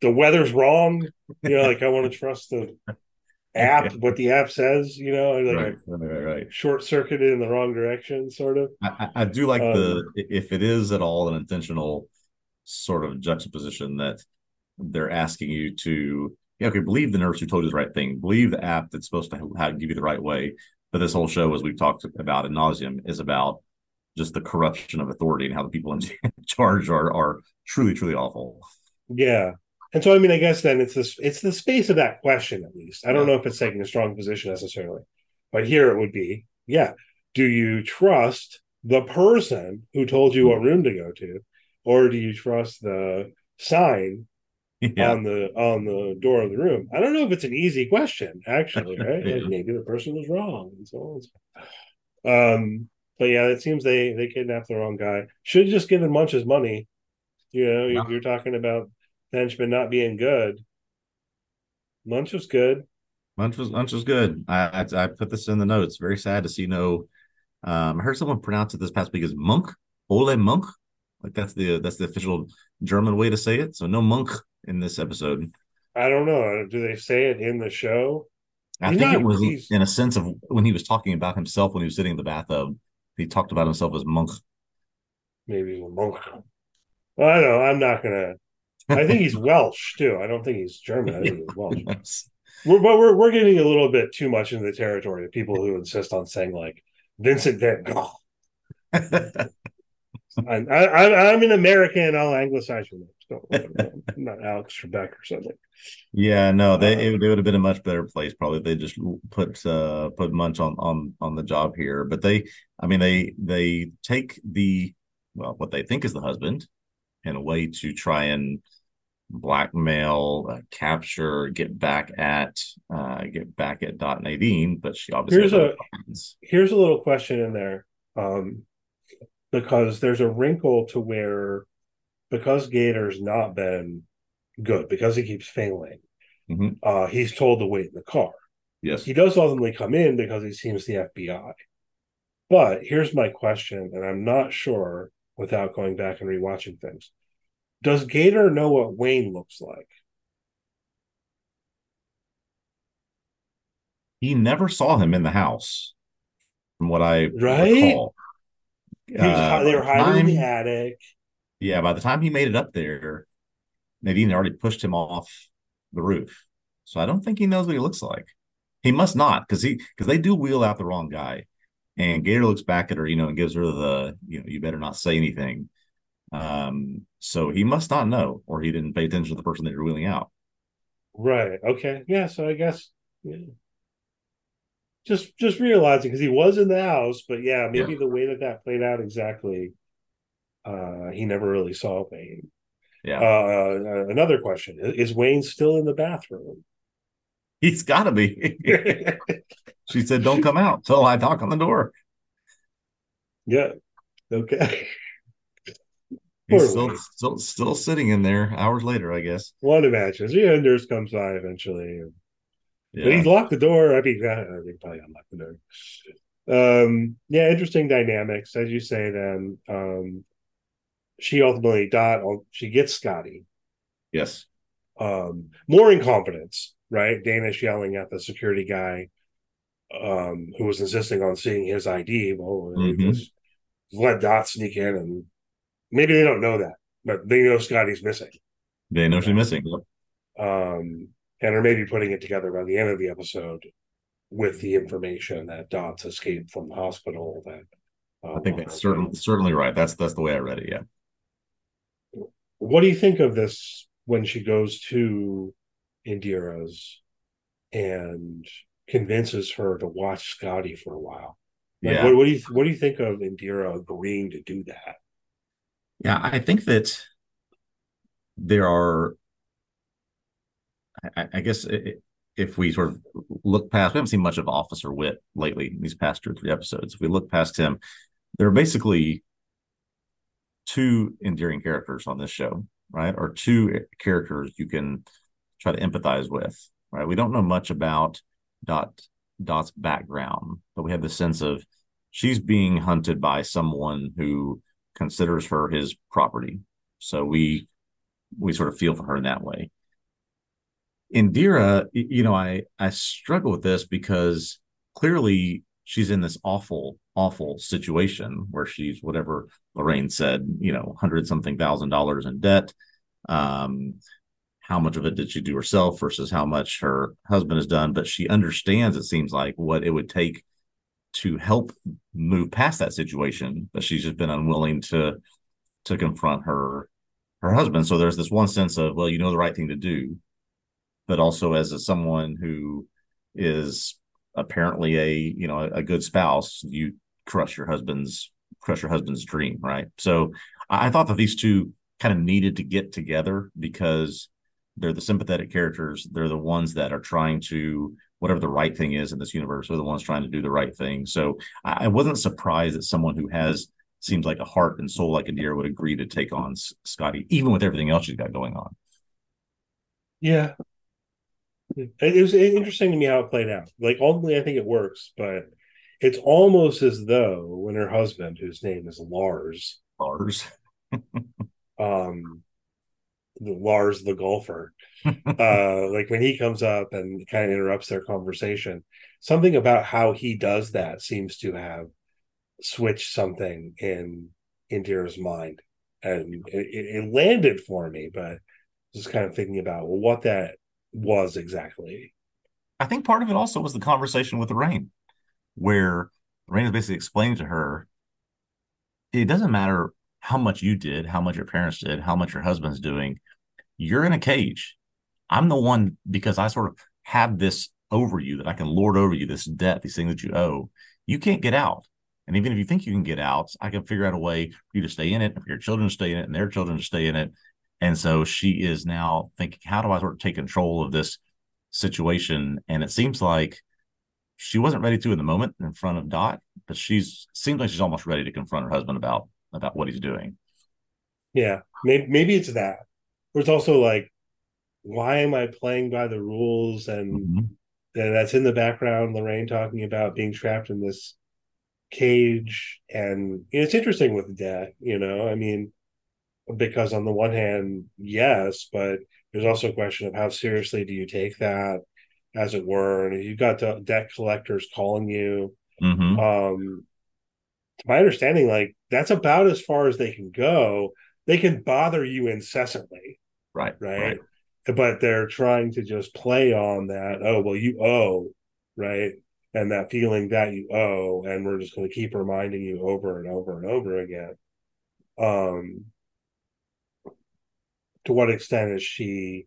the weather's wrong. You know, like, I want to trust the app, what the app says, you know, like right, right, right. short circuited in the wrong direction, sort of. I, I do like um, the if it is at all an intentional sort of juxtaposition that they're asking you to yeah, okay, believe the nurse who told you the right thing, believe the app that's supposed to have, give you the right way. But this whole show, as we've talked about in nauseum, is about just the corruption of authority and how the people in charge are are truly truly awful. Yeah. And so I mean I guess then it's this it's the space of that question at least. I don't know if it's taking a strong position necessarily. But here it would be, yeah, do you trust the person who told you what room to go to or do you trust the sign yeah. on the on the door of the room. I don't know if it's an easy question, actually, right? yeah. Like maybe the person was wrong and so on. Um, but yeah, it seems they they kidnapped the wrong guy. Should have just given Munch his money. You know, yeah. you're talking about henchman not being good. Munch was good. Munch was Munch was good. I, I, I put this in the notes. Very sad to see no. Um, I heard someone pronounce it this past week as monk, Ole Monk. Like that's the that's the official German way to say it. So no monk in this episode. I don't know. Do they say it in the show? I he's think not, it was in a sense of when he was talking about himself when he was sitting in the bathtub. He talked about himself as monk. Maybe a monk. Well, I don't know. I'm not gonna. I think he's Welsh too. I don't think he's German. I think he's Welsh. yes. We're, but we're we're getting a little bit too much into the territory of people who insist on saying like Vincent Van Gogh. I'm, I, am an American. I'll anglicize your name. Not Alex Trebek or something. Yeah, no, they uh, it, would have been a much better place. Probably they just put uh put Munch on on on the job here, but they, I mean, they they take the well what they think is the husband in a way to try and blackmail, uh, capture, get back at uh get back at Dot Nadine, but she obviously here's a here's a little question in there. Um because there's a wrinkle to where because Gator's not been good because he keeps failing, mm-hmm. uh, he's told to wait in the car. Yes, he does ultimately come in because he seems the FBI. But here's my question, and I'm not sure without going back and rewatching things. Does Gator know what Wayne looks like? He never saw him in the house, from what I right? recall. Uh, they were hiding time, in the attic. Yeah, by the time he made it up there, Nadine already pushed him off the roof. So I don't think he knows what he looks like. He must not, because he because they do wheel out the wrong guy. And Gator looks back at her, you know, and gives her the, you know, you better not say anything. Um, so he must not know, or he didn't pay attention to the person that you're wheeling out. Right. Okay. Yeah. So I guess yeah just just realizing because he was in the house, but yeah, maybe yeah. the way that that played out exactly, uh, he never really saw Wayne. Yeah. Uh, another question: Is Wayne still in the bathroom? He's got to be. she said, "Don't come out till I knock on the door." Yeah. Okay. He's still, still, still sitting in there hours later, I guess. One imagines. Yeah, and nurse comes by eventually. Yeah. But he's locked the door. I mean, I think probably unlocked the door. Um, yeah, interesting dynamics, as you say. Then um, she ultimately dot. She gets Scotty. Yes. Um, more incompetence, right? Danish yelling at the security guy, um, who was insisting on seeing his ID. Well, mm-hmm. let Dot sneak in, and maybe they don't know that, but they know Scotty's missing. They know she's missing. Um, and are maybe putting it together by the end of the episode with the information that Dot's escaped from the hospital. That um, I think that's certainly certainly right. That's that's the way I read it. Yeah. What do you think of this when she goes to Indira's and convinces her to watch Scotty for a while? Like, yeah. What, what do you what do you think of Indira agreeing to do that? Yeah, I think that there are I, I guess it, if we sort of look past, we haven't seen much of Officer Witt lately in these past two or three episodes. If we look past him, there are basically two endearing characters on this show, right? Or two characters you can try to empathize with, right? We don't know much about Dot Dot's background, but we have the sense of she's being hunted by someone who considers her his property. So we we sort of feel for her in that way. Indira, you know, I I struggle with this because clearly she's in this awful, awful situation where she's whatever Lorraine said, you know, hundred something thousand dollars in debt. Um, how much of it did she do herself versus how much her husband has done? But she understands, it seems like, what it would take to help move past that situation, but she's just been unwilling to to confront her her husband. So there's this one sense of, well, you know the right thing to do, but also as a, someone who is apparently a you know a, a good spouse you crush your husband's crush your husband's dream right so i thought that these two kind of needed to get together because they're the sympathetic characters. They're the ones that are trying to whatever the right thing is in this universe. They're the ones trying to do the right thing. So I, wasn't surprised that someone who has seems like a heart and soul like a deer would agree to take on Scotty, even with everything else she's got going on. Yeah, it was interesting to me how it played out. Like ultimately, I think it works, but it's almost as though when her husband, whose name is Lars, Lars, um, Lars the golfer, uh, like when he comes up and kind of interrupts their conversation, something about how he does that seems to have switched something in Indira's mind, and it, it landed for me, but just kind of thinking about well, what that was exactly. I think part of it also was the conversation with Rain, where Rain is basically explaining to her, it doesn't matter how much you did, how much your parents did, how much your husband's doing. You're in a cage. I'm the one because I sort of have this over you that I can lord over you, this debt, these things that you owe. You can't get out. And even if you think you can get out, I can figure out a way for you to stay in it, for your children to stay in it, and their children to stay in it. And so she is now thinking, how do I sort of take control of this situation? And it seems like she wasn't ready to in the moment in front of Dot, but she's seems like she's almost ready to confront her husband about about what he's doing. Yeah, maybe maybe it's that. Or it's also like, why am I playing by the rules? And mm-hmm. and that's in the background. Lorraine talking about being trapped in this cage, and you know, it's interesting with that. You know, I mean, because on the one hand, yes, but there's also a question of how seriously do you take that, as it were, and you've got the debt collectors calling you. Mm-hmm. Um, to my understanding, like that's about as far as they can go. They can bother you incessantly, right? Right. right. But they're trying to just play on that. Oh well, you owe, right? And that feeling that you owe, and we're just going to keep reminding you over and over and over again. Um, to what extent is she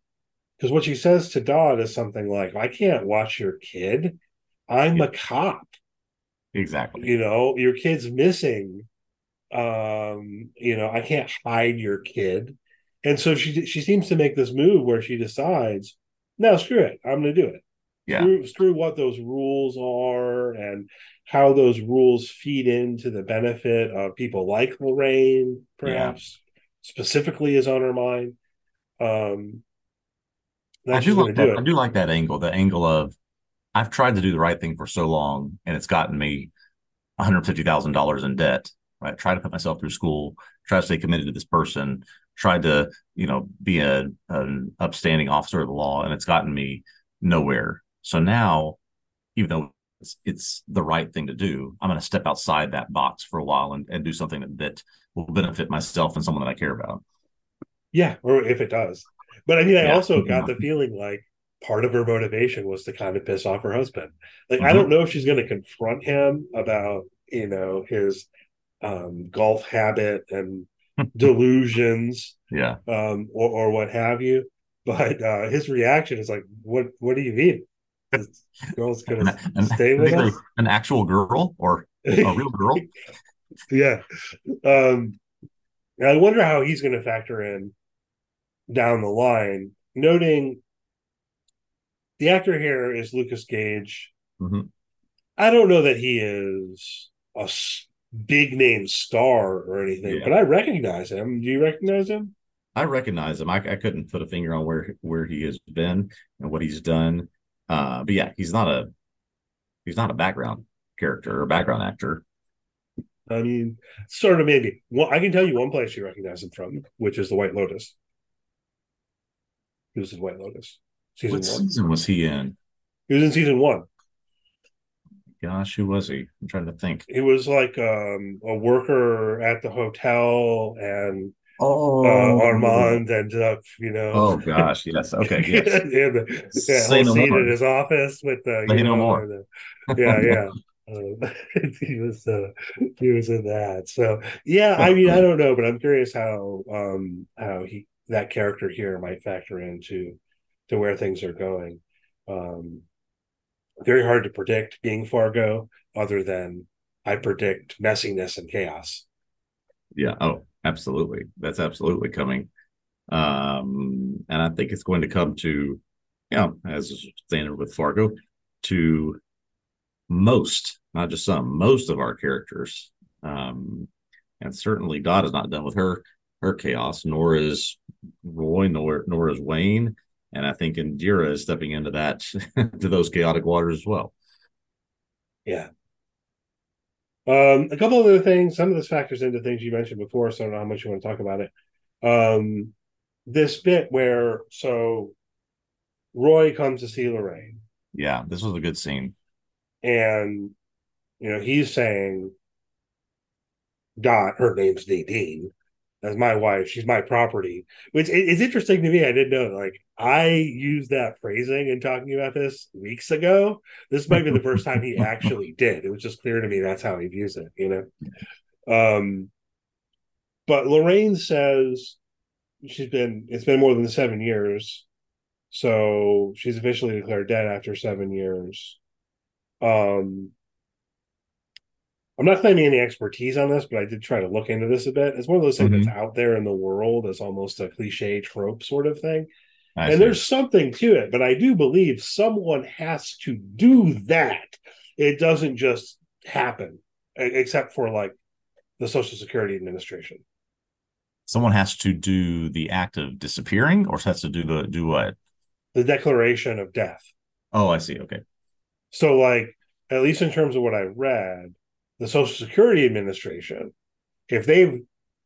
because what she says to Dot is something like, I can't watch your kid. I'm a cop. Exactly. You know, your kid's missing. Um, you know, I can't hide your kid. And so she she seems to make this move where she decides, no, screw it. I'm gonna do it. Yeah. Screw, screw what those rules are and how those rules feed into the benefit of people like Lorraine, perhaps yeah. specifically is on her mind. Um, I do like that. I do like that angle. The angle of I've tried to do the right thing for so long, and it's gotten me one hundred fifty thousand dollars in debt. Right, try to put myself through school, try to stay committed to this person, tried to you know be a an upstanding officer of the law, and it's gotten me nowhere. So now, even though it's, it's the right thing to do, I'm going to step outside that box for a while and, and do something that, that will benefit myself and someone that I care about. Yeah, or if it does. But I mean, I yeah. also got the feeling like part of her motivation was to kind of piss off her husband. Like, mm-hmm. I don't know if she's going to confront him about, you know, his um, golf habit and delusions, yeah, um, or, or what have you. But uh, his reaction is like, "What? What do you mean? This girl's gonna an, stay with us? An actual girl or a real girl?" yeah. Um, I wonder how he's going to factor in down the line, noting the actor here is Lucas Gage. Mm-hmm. I don't know that he is a big name star or anything, yeah. but I recognize him. Do you recognize him? I recognize him. I, I, couldn't put a finger on where where he has been and what he's done. Uh, but yeah, he's not a he's not a background character or background actor. I mean, sort of maybe. Well, I can tell you one place you recognize him from, which is the White Lotus. He was in White Lotus. Season what one. season was he in? He was in season one. Gosh, who was he? I'm trying to think. He was like um, a worker at the hotel, and oh, uh, Armand ended up, you know. Oh gosh, yes, okay, yes. in the, yeah, Say no more. in his office with the. Say no more. The, yeah, yeah. Um, he was uh, he was in that. So yeah, I mean, I don't know, but I'm curious how um how he that character here might factor into to where things are going. Um, very hard to predict being Fargo, other than I predict messiness and chaos. Yeah. Oh, absolutely. That's absolutely coming. Um, and I think it's going to come to, know, as standard with Fargo, to most, not just some, most of our characters. Um, and certainly Dot is not done with her her chaos, nor is Roy, nor nor is Wayne. And I think Indira is stepping into that to those chaotic waters as well. Yeah. Um, a couple of other things. Some of this factors into things you mentioned before, so I don't know how much you want to talk about it. Um, this bit where so Roy comes to see Lorraine. Yeah, this was a good scene. And you know, he's saying Dot, her name's Nadine, as my wife. She's my property. Which is interesting to me. I didn't know. Like I used that phrasing in talking about this weeks ago. This might be the first time he actually did. It was just clear to me that's how he views it, you know. Um but Lorraine says she's been it's been more than seven years. So she's officially declared dead after seven years. Um I'm not claiming any expertise on this, but I did try to look into this a bit. It's one of those things mm-hmm. that's out there in the world as almost a cliche trope sort of thing. I and see. there's something to it, but I do believe someone has to do that. It doesn't just happen, except for like the Social Security Administration. Someone has to do the act of disappearing, or has to do the do what? The declaration of death. Oh, I see. Okay. So, like, at least in terms of what I read, the Social Security Administration, if they've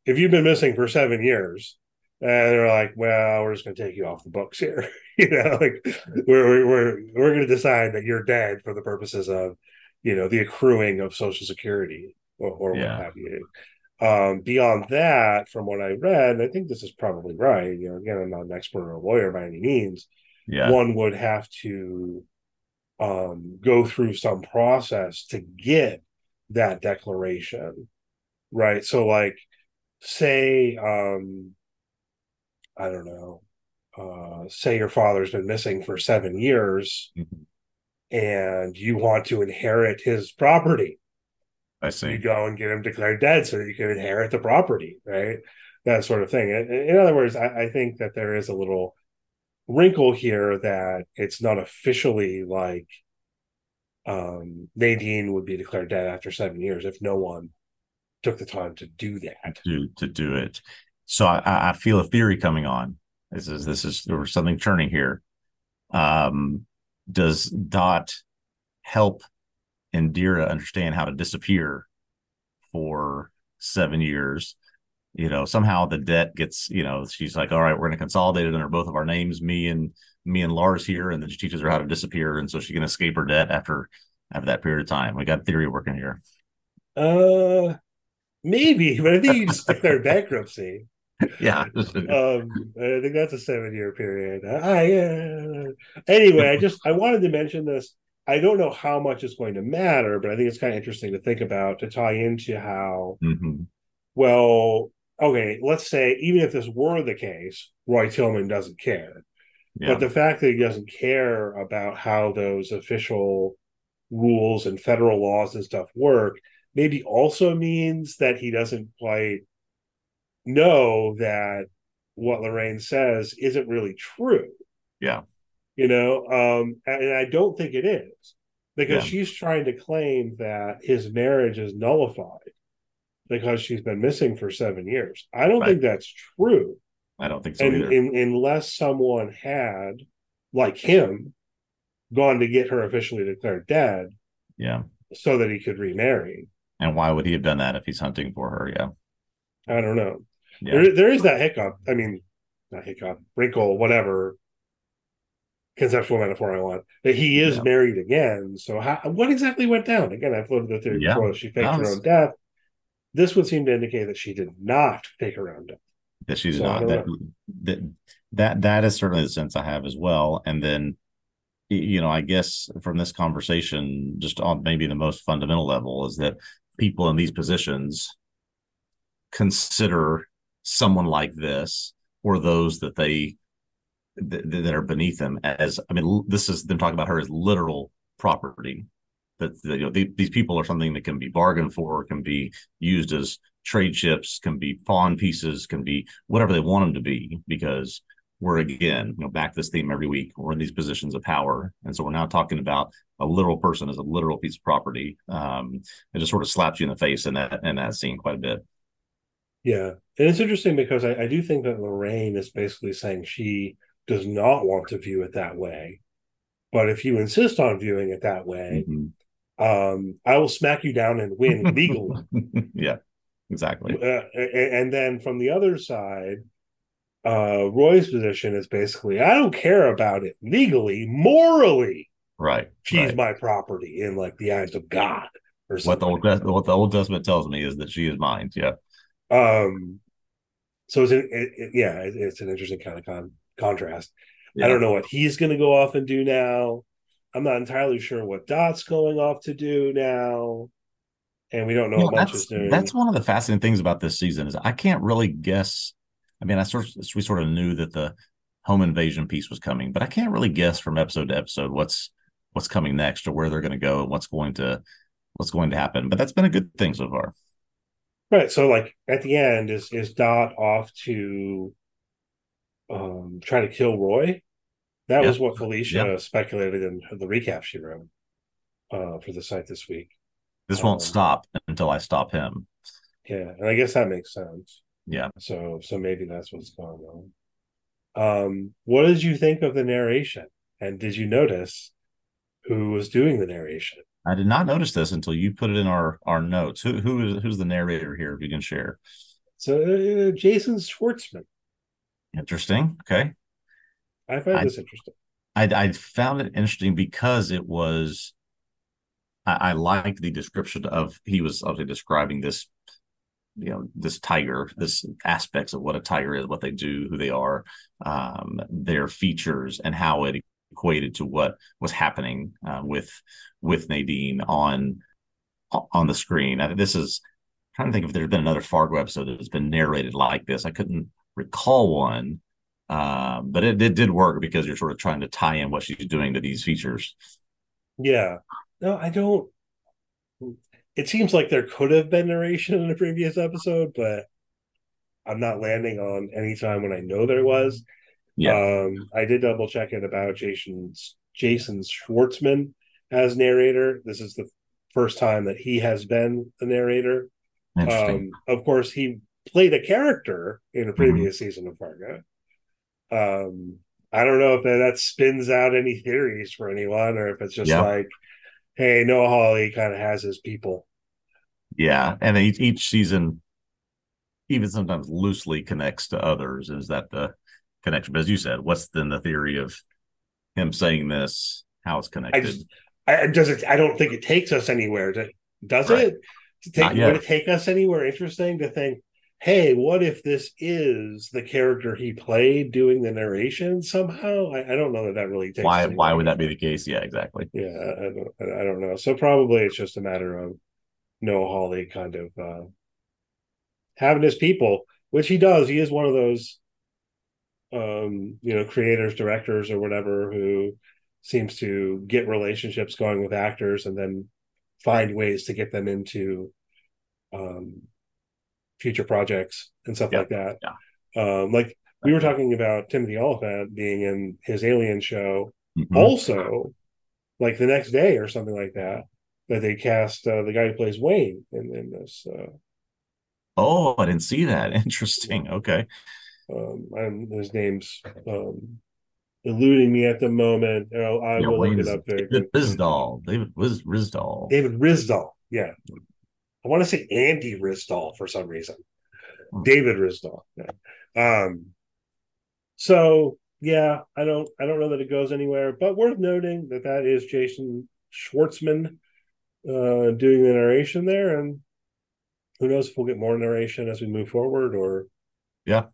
if you've been missing for seven years, and they're like, well, we're just going to take you off the books here. you know, like we're we're we're going to decide that you're dead for the purposes of, you know, the accruing of Social Security or, or yeah. what have you. Um, beyond that, from what I read, I think this is probably right. You know, again, I'm not an expert or a lawyer by any means. Yeah. One would have to um, go through some process to get that declaration right? So like say um i don't know uh say your father's been missing for seven years mm-hmm. and you want to inherit his property. I see. You go and get him declared dead so you can inherit the property right? That sort of thing. In, in other words I, I think that there is a little wrinkle here that it's not officially like um, Nadine would be declared dead after seven years if no one took the time to do that. To to do it. So I, I feel a theory coming on. This is this is there was something churning here. Um, does Dot help Indira understand how to disappear for seven years? You know, somehow the debt gets, you know, she's like, all right, we're going to consolidate it under both of our names, me and me and Lars here, and then she teaches her how to disappear, and so she can escape her debt after after that period of time. We got theory working here. Uh, maybe, but I think you just declare bankruptcy. Yeah, um, I think that's a seven year period. I uh, anyway, I just I wanted to mention this. I don't know how much it's going to matter, but I think it's kind of interesting to think about to tie into how. Mm-hmm. Well, okay, let's say even if this were the case, Roy Tillman doesn't care. Yeah. But the fact that he doesn't care about how those official rules and federal laws and stuff work maybe also means that he doesn't quite know that what Lorraine says isn't really true. Yeah. You know, um, and I don't think it is because yeah. she's trying to claim that his marriage is nullified because she's been missing for seven years. I don't right. think that's true. I don't think so and, unless someone had, like him, gone to get her officially declared dead. Yeah. So that he could remarry. And why would he have done that if he's hunting for her? Yeah. I don't know. Yeah. There, there is that hiccup. I mean, not hiccup, wrinkle, whatever conceptual metaphor I want. That he is yeah. married again. So how, what exactly went down? Again, I floated the theory yeah. before she faked was... her own death. This would seem to indicate that she did not fake her own death. That she's so not. That, that that that is certainly the sense I have as well. And then you know, I guess from this conversation, just on maybe the most fundamental level, is that people in these positions consider someone like this or those that they that, that are beneath them as I mean, this is them talking about her as literal property. That, that you know, these people are something that can be bargained for, can be used as trade ships, can be pawn pieces, can be whatever they want them to be, because we're again, you know, back this theme every week. We're in these positions of power, and so we're now talking about a literal person as a literal piece of property. Um, it just sort of slaps you in the face in that in that scene quite a bit. Yeah, and it's interesting because I, I do think that Lorraine is basically saying she does not want to view it that way, but if you insist on viewing it that way, mm-hmm. um, I will smack you down and win legally. yeah, exactly. Uh, and, then from the other side uh, Roy's position is basically, I don't care about it legally, morally. Right. She's right. my property in like the eyes of God. Or what the old what the Old Testament tells me is that she is mine. Yeah. Um. So it's an, it, it, yeah, it, it's an interesting kind of con- contrast. Yeah. I don't know what he's going to go off and do now. I'm not entirely sure what Dot's going off to do now, and we don't know much is doing. That's one of the fascinating things about this season is I can't really guess I mean, I sort of, we sort of knew that the home invasion piece was coming, but I can't really guess from episode to episode what's what's coming next or where they're going to go and what's going to what's going to happen. But that's been a good thing so far. Right. So, like at the end, is is Dot off to um try to kill Roy? That yep. was what Felicia yep. speculated in the recap she wrote uh, for the site this week. This won't um, stop until I stop him. Yeah, and I guess that makes sense. Yeah. So so maybe that's what's going on. Um, what did you think of the narration? And did you notice who was doing the narration? I did not notice this until you put it in our our notes. Who who is who's the narrator here? If you can share. So uh, Jason Schwartzman. Interesting. Okay. I find I, this interesting. I, I found it interesting because it was. I, I liked the description of he was obviously describing this you know this tiger this aspects of what a tiger is what they do who they are um, their features and how it equated to what was happening uh, with with nadine on on the screen. I, this is I'm trying to think if there's been another fargo episode that's been narrated like this. I couldn't recall one uh, but it, it did work because you're sort of trying to tie in what she's doing to these features. Yeah no i don't it seems like there could have been narration in a previous episode, but I'm not landing on any time when I know there was. Yeah. Um, I did double check it about Jason's Jason Schwartzman as narrator. This is the first time that he has been the narrator. Um, of course, he played a character in a previous mm-hmm. season of Fargo. Um, I don't know if that, that spins out any theories for anyone, or if it's just yeah. like, hey, Noah Hawley kind of has his people. Yeah, and each, each season, even sometimes loosely connects to others. Is that the connection? But as you said, what's then the theory of him saying this? How it's connected? I just, I, does it? I don't think it takes us anywhere. To, does right. it? To take, would it take us anywhere interesting to think? Hey, what if this is the character he played doing the narration somehow? I, I don't know that that really takes. Why? Why would that be the case? Yeah, exactly. Yeah, I don't, I don't know. So probably it's just a matter of Noah Hawley kind of uh, having his people, which he does. He is one of those, um, you know, creators, directors, or whatever who seems to get relationships going with actors and then find ways to get them into um, future projects and stuff like that. Yeah. Um, like we were talking about Timothy Olyphant being in his Alien show, mm-hmm. also like the next day or something like that that they cast uh, the guy who plays Wayne in, in this. Uh, oh, I didn't see that. Interesting. Okay. Um, I'm, his name's um, eluding me at the moment. I'll, I yeah, will Wayne look it up there. David Rysdahl. David Riz, Rysdahl. David Rysdahl. Yeah. I want to say Andy Rysdahl for some reason. Hmm. David Rysdahl. Yeah. Um, so yeah, I don't I don't know that it goes anywhere, but worth noting that that is Jason Schwartzman uh, doing the narration there, and who knows if we'll get more narration as we move forward, or yeah,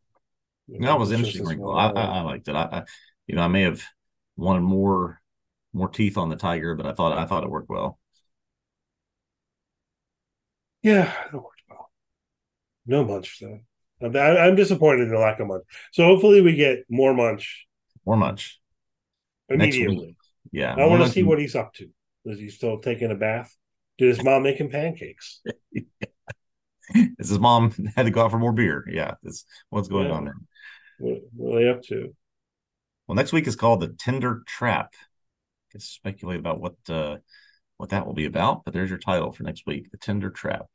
that was interesting. I, I, I, liked it. I, I, you know, I may have wanted more more teeth on the tiger, but I thought I thought it worked well. Yeah, it worked well. No munch though. I, am disappointed in the lack of munch. So hopefully we get more munch. More munch. Immediately. Yeah. I want to see what he's up to. Is he still taking a bath? Did his mom make him pancakes? Is his mom had to go out for more beer? Yeah, that's what's going yeah. on there. What, what are they up to? Well, next week is called the Tender Trap. I can speculate about what uh, what that will be about, but there's your title for next week: the Tender Trap.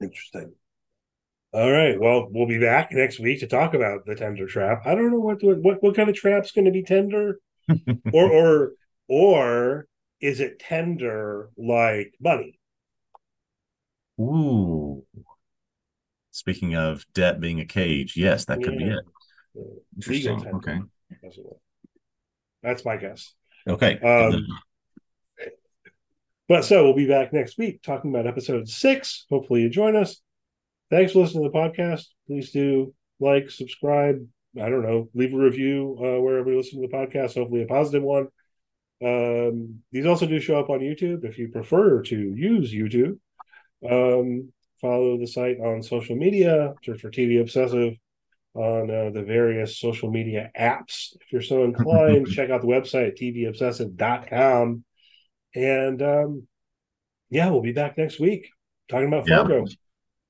Interesting. All right. Well, we'll be back next week to talk about the tender trap. I don't know what what what kind of trap's going to be tender, or or or is it tender like money? Ooh. Speaking of debt being a cage, yes, that could yeah. be it. Interesting. Okay. That's my guess. Okay. Um, but so we'll be back next week talking about episode six. Hopefully you join us. Thanks for listening to the podcast. Please do like, subscribe. I don't know, leave a review uh, wherever you listen to the podcast. Hopefully a positive one. Um, these also do show up on YouTube if you prefer to use YouTube. Um, follow the site on social media, search for TV Obsessive on uh, the various social media apps. If you're so inclined, check out the website, tvobsessive.com. And um, yeah, we'll be back next week talking about Fargo.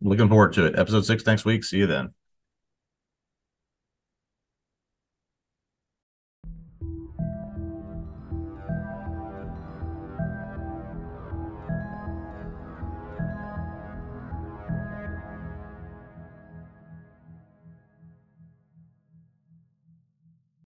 Looking forward to it. Episode six next week. See you then.